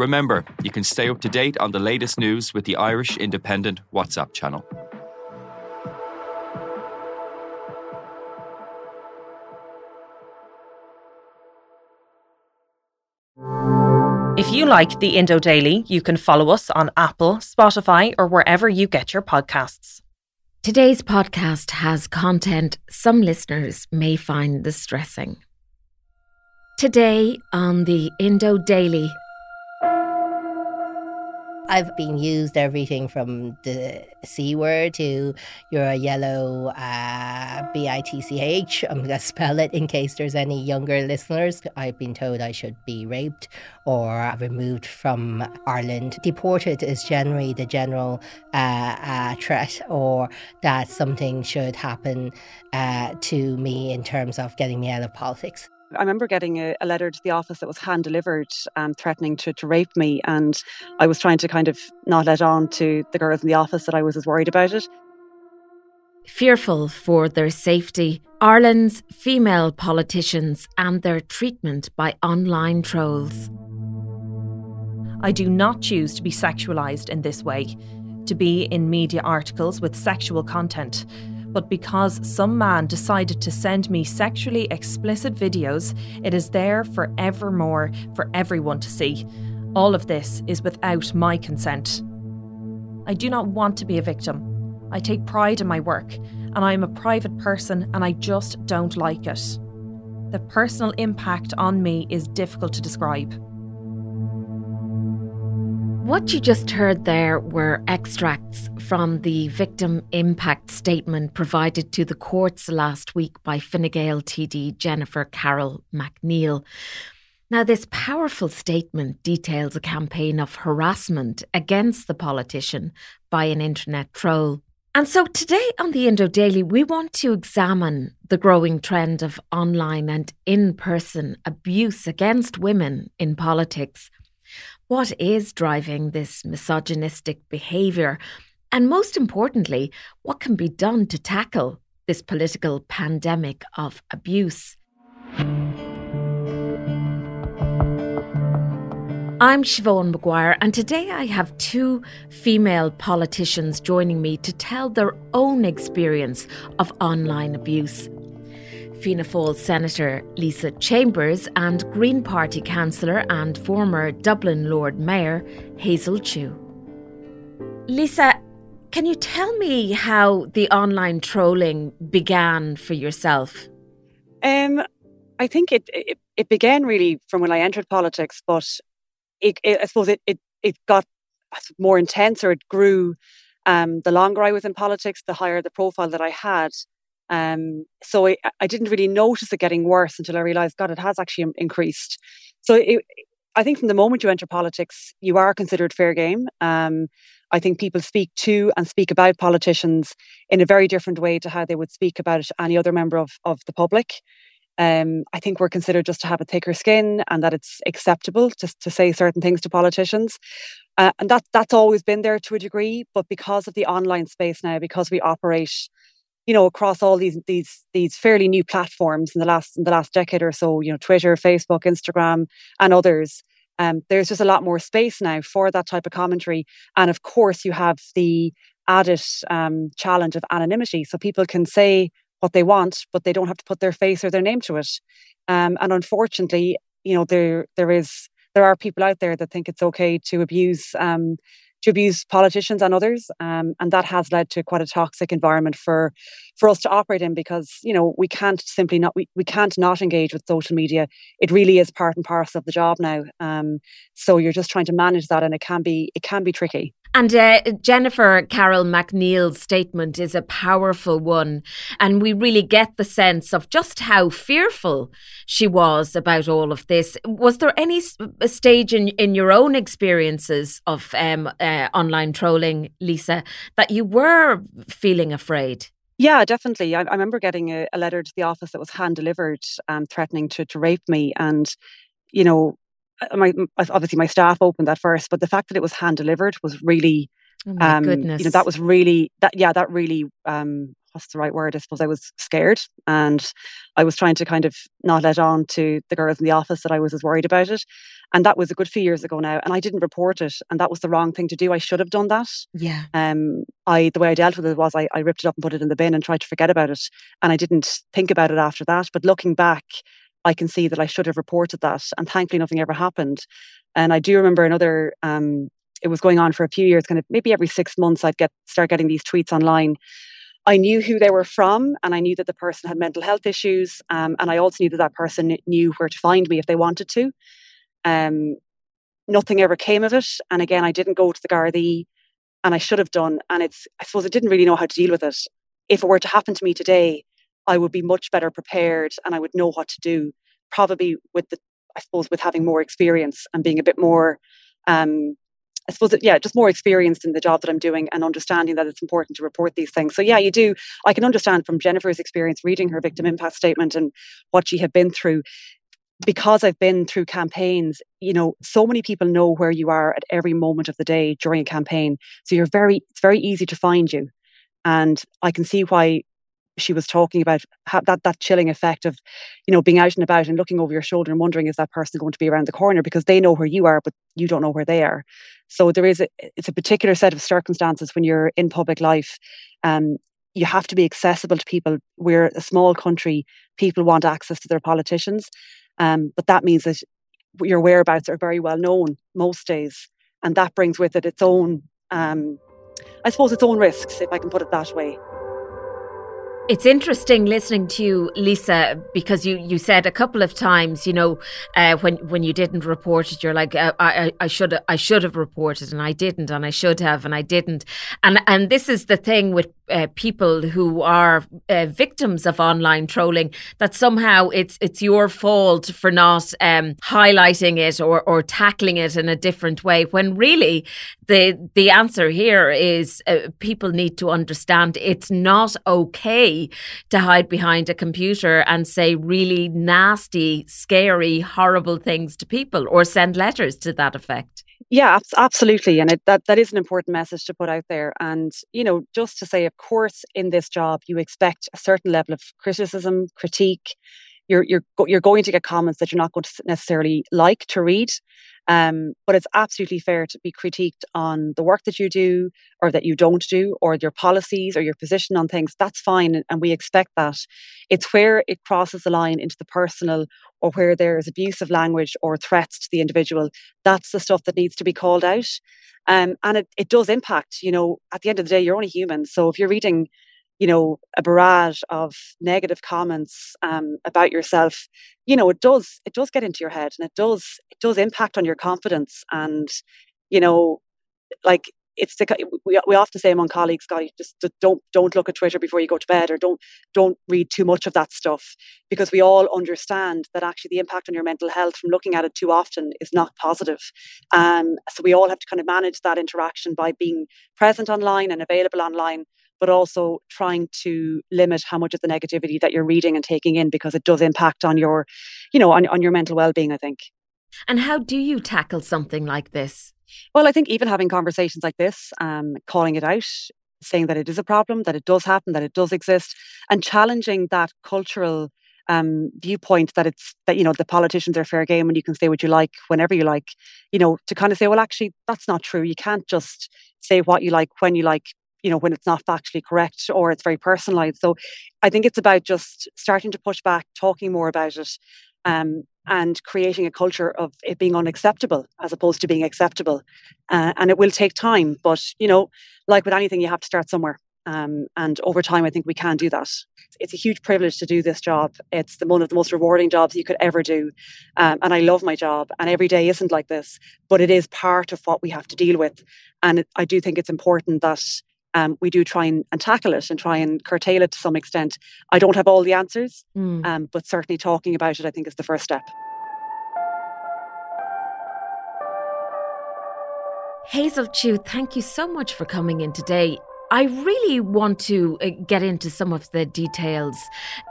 Remember, you can stay up to date on the latest news with the Irish Independent WhatsApp channel. If you like the Indo Daily, you can follow us on Apple, Spotify, or wherever you get your podcasts. Today's podcast has content some listeners may find distressing. Today on the Indo Daily, I've been used everything from the C word to you're a yellow uh, B I T C H. I'm going to spell it in case there's any younger listeners. I've been told I should be raped or removed from Ireland. Deported is generally the general uh, uh, threat or that something should happen uh, to me in terms of getting me out of politics. I remember getting a, a, letter to the office that was hand delivered um, threatening to, to rape me. And I was trying to kind of not let on to the girls in the office that I was as worried about it. Fearful for their safety, Ireland's female politicians and their treatment by online trolls. I do not choose to be sexualised in this way, to be in media articles with sexual content but because some man decided to send me sexually explicit videos, it is there forevermore for everyone to see. All of this is without my consent. I do not want to be a victim. I take pride in my work, and I am a private person, and I just don't like it. The personal impact on me is difficult to describe. What you just heard there were extracts from the victim impact statement provided to the courts last week by Fine Gael TD Jennifer Carroll McNeill. Now, this powerful statement details a campaign of harassment against the politician by an internet troll. And so today on the Indo Daily, we want to examine the growing trend of online and in person abuse against women in politics. What is driving this misogynistic behaviour? And most importantly, what can be done to tackle this political pandemic of abuse? I'm Siobhan Maguire, and today I have two female politicians joining me to tell their own experience of online abuse. Fianna Fáil Senator Lisa Chambers and Green Party councillor and former Dublin Lord Mayor Hazel Chu. Lisa, can you tell me how the online trolling began for yourself? Um, I think it, it, it began really from when I entered politics, but it, it, I suppose it, it it got more intense or it grew. Um, the longer I was in politics, the higher the profile that I had. Um, so I, I, didn't really notice it getting worse until I realized, God, it has actually increased. So it, I think from the moment you enter politics, you are considered fair game. Um, I think people speak to and speak about politicians in a very different way to how they would speak about any other member of, of the public. Um, I think we're considered just to have a thicker skin and that it's acceptable to, to say certain things to politicians. Uh, and that, that's always been there to a degree. But because of the online space now, because we operate you know across all these these these fairly new platforms in the last in the last decade or so you know twitter facebook instagram and others um, there's just a lot more space now for that type of commentary. And of course you have the added um, challenge of anonymity. So people can say what they want but they don't have to put their face or their name to it. Um, and unfortunately you know there there is there are people out there that think it's okay to abuse um, to abuse politicians and others, um, and that has led to quite a toxic environment for for us to operate in because you know we can't simply not we, we can't not engage with social media. It really is part and parcel of the job now. Um, so you're just trying to manage that, and it can be it can be tricky. And uh, Jennifer Carroll McNeill's statement is a powerful one. And we really get the sense of just how fearful she was about all of this. Was there any stage in, in your own experiences of um, uh, online trolling, Lisa, that you were feeling afraid? Yeah, definitely. I, I remember getting a, a, letter to the office that was hand delivered, um, threatening to, to rape me. And, you know, my obviously my staff opened that first, but the fact that it was hand delivered was really, oh um, goodness. you know, that was really that yeah, that really um, what's the right word? I suppose I was scared, and I was trying to kind of not let on to the girls in the office that I was as worried about it, and that was a good few years ago now, and I didn't report it, and that was the wrong thing to do. I should have done that. Yeah. Um, I the way I dealt with it was I, I ripped it up and put it in the bin and tried to forget about it, and I didn't think about it after that. But looking back, I can see that I should have reported that. And thankfully, nothing ever happened. And I do remember another, um, it was going on for a few years, kind of maybe every six months, I'd get start getting these tweets online. I knew who they were from, and I knew that the person had mental health issues. Um, and I also knew that that person knew where to find me if they wanted to. Um, nothing ever came of it. And again, I didn't go to the Gardaí, and I should have done. And it's, I suppose, I didn't really know how to deal with it. If it were to happen to me today, I would be much better prepared and I would know what to do. Probably with the, I suppose, with having more experience and being a bit more, um, I suppose, yeah, just more experienced in the job that I'm doing and understanding that it's important to report these things. So, yeah, you do. I can understand from Jennifer's experience reading her victim impact statement and what she had been through. Because I've been through campaigns, you know, so many people know where you are at every moment of the day during a campaign. So you're very, it's very easy to find you. And I can see why she was talking about that that chilling effect of you know being out and about and looking over your shoulder and wondering is that person going to be around the corner? Because they know where you are but you don't know where they are. So there is a, it's a particular set of circumstances when you're in public life um, you have to be accessible to people. We're a small country. People want access to their politicians um, but that means that your whereabouts are very well known most days and that brings with it its own um, i suppose its own risks if i can put it that way it's interesting listening to you, Lisa, because you, you said a couple of times, you know, uh, when when you didn't report it, you're like, uh, I I should I should have reported, and I didn't, and I should have, and I didn't, and and this is the thing with uh, people who are uh, victims of online trolling that somehow it's it's your fault for not um, highlighting it or or tackling it in a different way, when really the the answer here is uh, people need to understand it's not okay to hide behind a computer and say really nasty, scary, horrible things to people or send letters to that effect. Yeah, absolutely, and it, that that is an important message to put out there. And you know, just to say, of course, in this job, you expect a certain level of criticism, critique. You're you're you're going to get comments that you're not going to necessarily like to read. Um, but it's absolutely fair to be critiqued on the work that you do or that you don't do or your policies or your position on things. That's fine. And we expect that. It's where it crosses the line into the personal or where there is abusive language or threats to the individual. That's the stuff that needs to be called out. Um, and it, it does impact, you know, at the end of the day, you're only human. So if you're reading you know a barrage of negative comments um, about yourself you know it does it does get into your head and it does it does impact on your confidence and you know like it's the, we, we often say among colleagues guys just don't don't look at twitter before you go to bed or don't don't read too much of that stuff because we all understand that actually the impact on your mental health from looking at it too often is not positive. Um, so we all have to kind of manage that interaction by being present online and available online but also trying to limit how much of the negativity that you're reading and taking in because it does impact on your, you know, on, on your mental well-being, I think. And how do you tackle something like this? Well, I think even having conversations like this, um, calling it out, saying that it is a problem, that it does happen, that it does exist, and challenging that cultural um, viewpoint that it's that you know the politicians are fair game and you can say what you like whenever you like, you know, to kind of say, well, actually, that's not true. You can't just say what you like when you like you know when it's not factually correct or it's very personalized so i think it's about just starting to push back talking more about it um, and creating a culture of it being unacceptable as opposed to being acceptable uh, and it will take time but you know like with anything you have to start somewhere Um, and over time, I think we can do that. It's a huge privilege to do this job. It's the, one of the most rewarding jobs you could ever do. Um, and I love my job. And every day isn't like this, but it is part of what we have to deal with. And it, I do think it's important that um, we do try and, and, tackle it and try and curtail it to some extent. I don't have all the answers, mm. um, but certainly talking about it, I think, is the first step. Hazel Chu, thank you so much for coming in today. I really want to uh, get into some of the details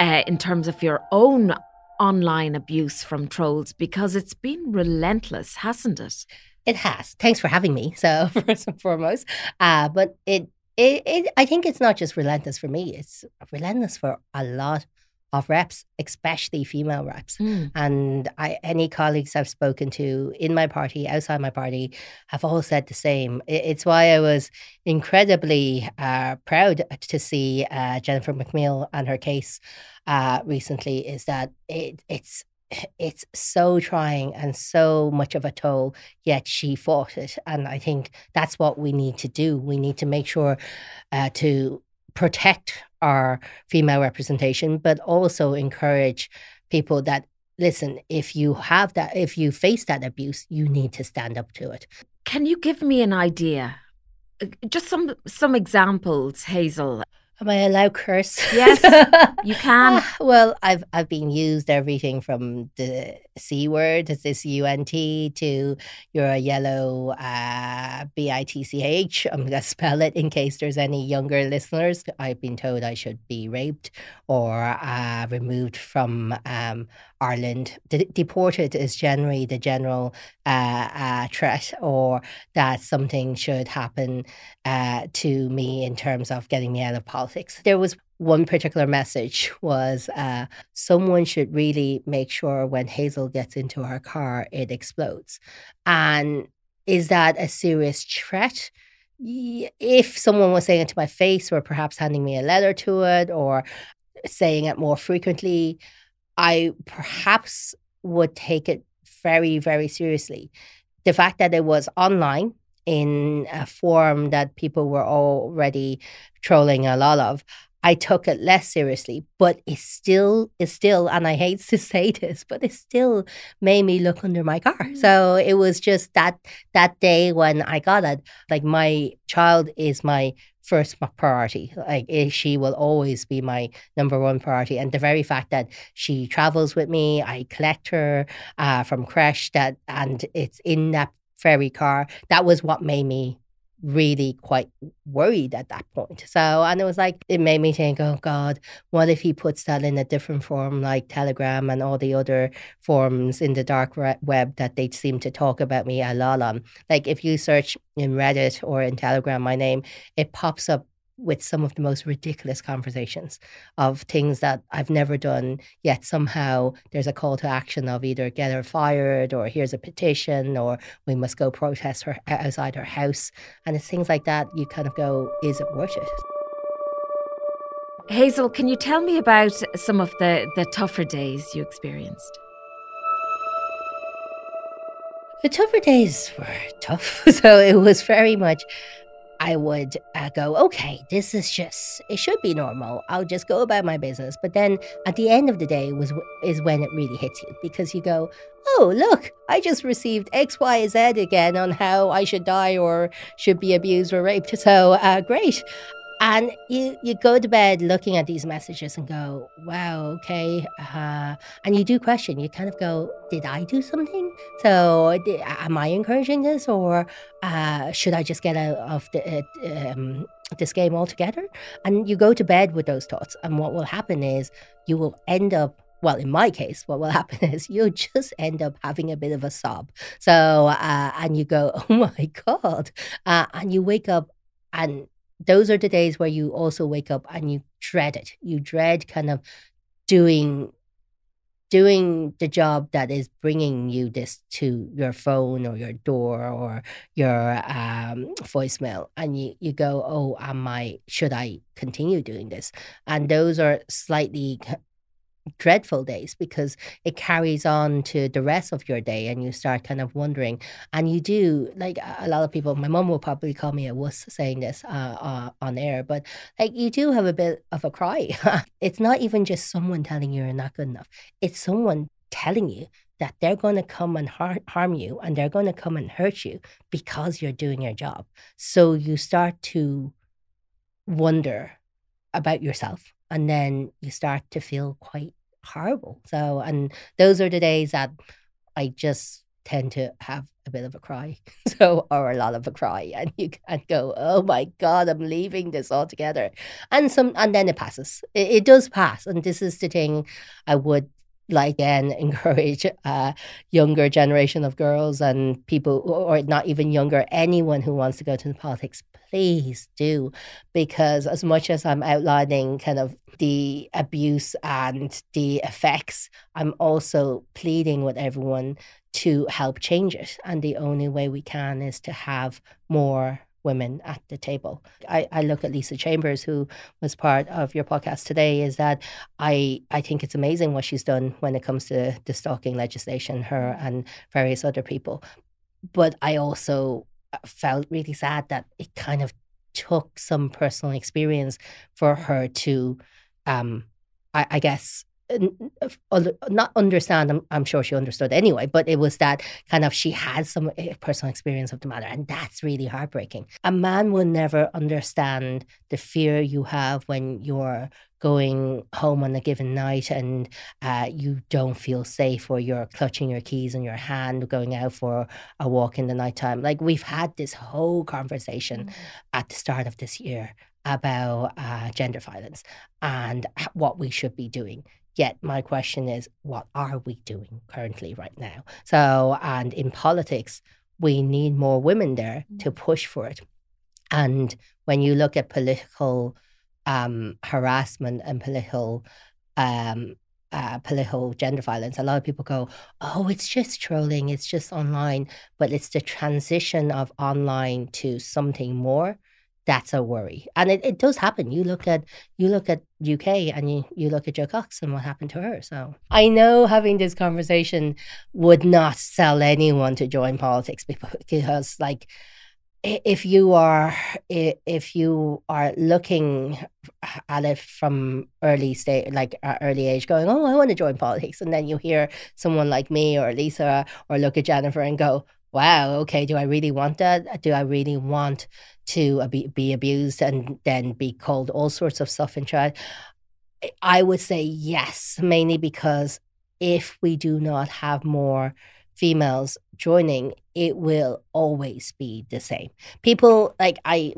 uh, in terms of your own online abuse from trolls because it's been relentless, hasn't it? It has. Thanks for having me. So first and foremost, uh, but it, it, it, I think it's not just relentless for me. It's relentless for a lot of reps, especially female reps. Mm. And I, any colleagues I've spoken to in my party, outside my party, have all said the same. it's why I was incredibly uh, proud to see uh, Jennifer McNeill and her case uh, recently. Is that it, it's it's so trying and so much of a toll, yet she fought it. And I think that's what we need to do. We need to make sure uh, to protect our female representation, but also encourage people that listen, if you have that, if you face that abuse, you need to stand up to it. Can you give me an idea? Uh, just some some examples, Hazel. Am I allowed curse? Yes, you can. Ah, well, I've I've been used everything from the c word, is this unt, to you're yellow uh, b i t c h. I'm gonna spell it in case there's any younger listeners. I've been told I should be raped or uh, removed from um, Ireland. De- deported is generally the general uh, uh, threat, or that something should happen uh, to me in terms of getting me out of politics. There was one particular message was uh, someone should really make sure when Hazel gets into her car, it explodes. And is that a serious threat? If someone was saying it to my face, or perhaps handing me a letter to it, or saying it more frequently, I perhaps would take it very, very seriously. The fact that it was online in a form that people were already trolling a lot of, I took it less seriously, but it still is still, and I hate to say this, but it still made me look under my car. Mm. So it was just that that day when I got it, like my child is my first priority. Like eh, she will always be my number one priority. And the very fact that she travels with me, I collect her uh, from creche, that and it's in that ferry car. That was what made me really quite worried at that point. So, and it was like, it made me think, oh God, what if he puts that in a different form like Telegram and all the other forms in the dark web that they seem to talk about me a lot on? Like, if you search in Reddit or in Telegram my name, it pops up with some of the most ridiculous conversations of things that I've never done, yet somehow there's a call to action of either get her fired or here's a petition or we must go protest her uh, outside her house. And it's things like that you kind of go, is it worth it? Hazel, can you tell me about some of the, the tougher days you experienced? The tougher days were tough. So it was very much I would uh, go, okay, this is just, it should be normal. I'll just go about my business. But then at the end of the day was is when it really hits you because you go, oh, look, I just received X, Y, Z again on how I should die or should be abused or raped. So uh, great. And you, you go to bed looking at these messages and go, wow, okay. Uh, and you do question, you kind of go, did I do something? So did, am I encouraging this or uh, should I just get out of the, uh, um, this game altogether? And you go to bed with those thoughts. And what will happen is you will end up well, in my case, what will happen is you'll just end up having a bit of a sob. So, uh, and you go, oh my God. Uh, and you wake up and those are the days where you also wake up and you dread it. You dread kind of doing doing the job that is bringing you this to your phone or your door or your um, voicemail and you, you go oh am i should i continue doing this and those are slightly dreadful days because it carries on to the rest of your day and you start kind of wondering. And you do like a lot of people my mom will probably call me a wuss saying this uh, uh, on air but like you do have a bit of a cry. It's not even just someone telling you you're not good enough. It's someone telling you that they're going to come and har- harm you and they're going to come and hurt you because you're doing your job. So you start to wonder about yourself and then you start to feel quite horrible. So, and those are the days that I just tend to have a bit of a cry, so or a lot of a cry, and you can go, "Oh my God, I'm leaving this altogether," and some, and then it passes. It, it does pass, and this is the thing I would like and encourage a younger generation of girls and people, or not even younger, anyone who wants to go into politics, please do. Because as much as I'm outlining kind of the abuse and the effects, I'm also pleading with everyone to help change it. And the only way we can is to have more women at the table. I, I look at Lisa Chambers, who was part of your podcast today, is that I, I think it's amazing what she's done when it comes to the stalking legislation, her and various other people. But I also felt really sad that it kind of took some personal experience for her to, um, I, I guess, not understand. I'm, I'm, sure she understood anyway, but it was that kind of she had some eh, personal experience of the matter, and that's really heartbreaking. A man will never understand the fear you have when you're going home on a given night and uh, you don't feel safe, or you're clutching your keys in your hand, going out for a walk in the nighttime. Like we've had this whole conversation mm-hmm. at the start of this year about uh, gender violence and what we should be doing. Yet my question is, what are we doing currently right now? So, and in politics, we need more women there to mm. push for it. And when you look at political um, harassment and political um, uh, political gender violence, a lot of people go, "Oh, it's just trolling, it's just online," but it's the transition of online to something more that's a worry. And it, it does happen. You look at you look at UK and you, you look at Jo Cox and what happened to her. So I know having this conversation would not sell anyone to join politics because like if you are if you are looking at it from early state like early age going oh i want to join politics and then you hear someone like me or lisa or look at jennifer and go wow, okay, do I really want that? Uh, do I really want to uh, be, be abused and then be called all sorts of stuff in child? I would say yes, mainly because if we do not have more females joining, it will always be the same. People like I,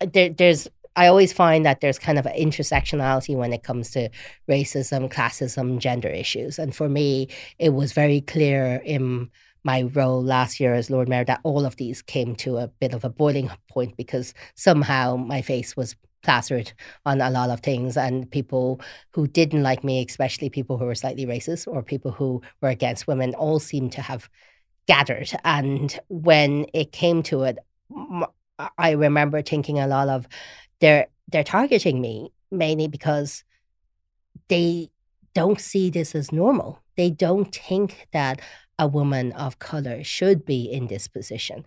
there, there's I always find that there's kind of an intersectionality when it comes to racism, classism, gender issues. And for me, it was very clear in my role last year as Lord Mayor that all of these came to a bit of a boiling point because somehow my face was plastered on a lot of things. And people who didn't like me especially people who were slightly racist or people who were against women all seemed to have gathered. And when it came to it i remember thinking a lot of they're they're targeting me mainly because they don't see this as normal. They don't think that a woman of color should be in this position.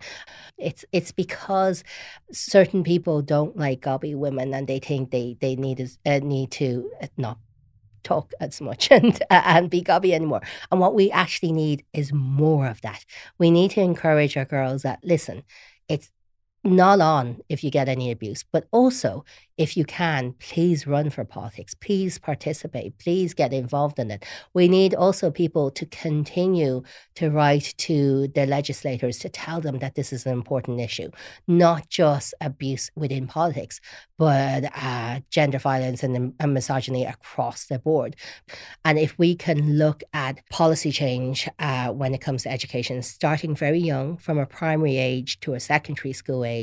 It's it's because certain people don't like gobby women and they think they they need uh, need to uh, not talk as much and uh, and be gobby anymore. And what we actually need is more of that. We need to encourage our girls that listen, it's not on if you get any abuse, but also if you can, please run for politics. Please participate. Please get involved in it. We need also people to continue to write to the legislators to tell them that this is an important issue, not just abuse within politics, but uh, gender violence and, and misogyny across the board. And if we can look at policy change uh, when it comes to education, starting very young, from a primary age to a secondary school age,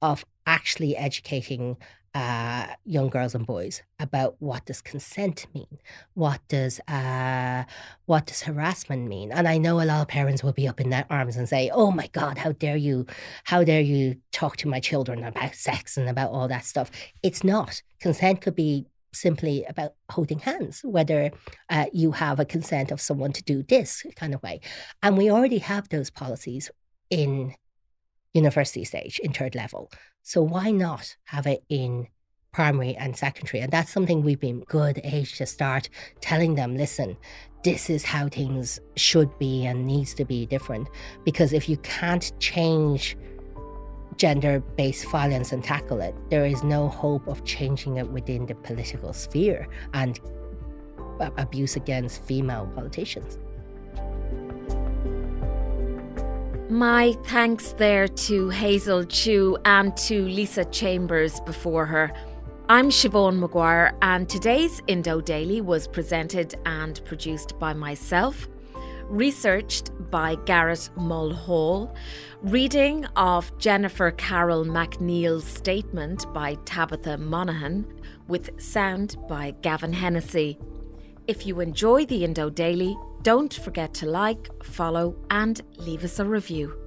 of actually educating uh, young girls and boys about what does consent mean, what does uh, what does harassment mean, and I know a lot of parents will be up in their arms and say, "Oh my God, how dare you, how dare you talk to my children about sex and about all that stuff?" It's not consent could be simply about holding hands, whether uh, you have a consent of someone to do this kind of way. And we already have those policies in university stage, in third level. So why not have it in primary and secondary? And that's something we've been good age to start telling them, listen, this is how things should be and needs to be different. Because if you can't change gender based violence and tackle it, there is no hope of changing it within the political sphere and abuse against female politicians. My thanks there to Hazel Chu and to Lisa Chambers before her. I'm Siobhan Maguire, and today's Indo Daily was presented and produced by myself, researched by Garrett Mulhall, reading of Jennifer Carroll McNeill's statement by Tabitha Monaghan, with sound by Gavin Hennessy. If you enjoy the Indo Daily, don't forget to like, follow, and leave us a review.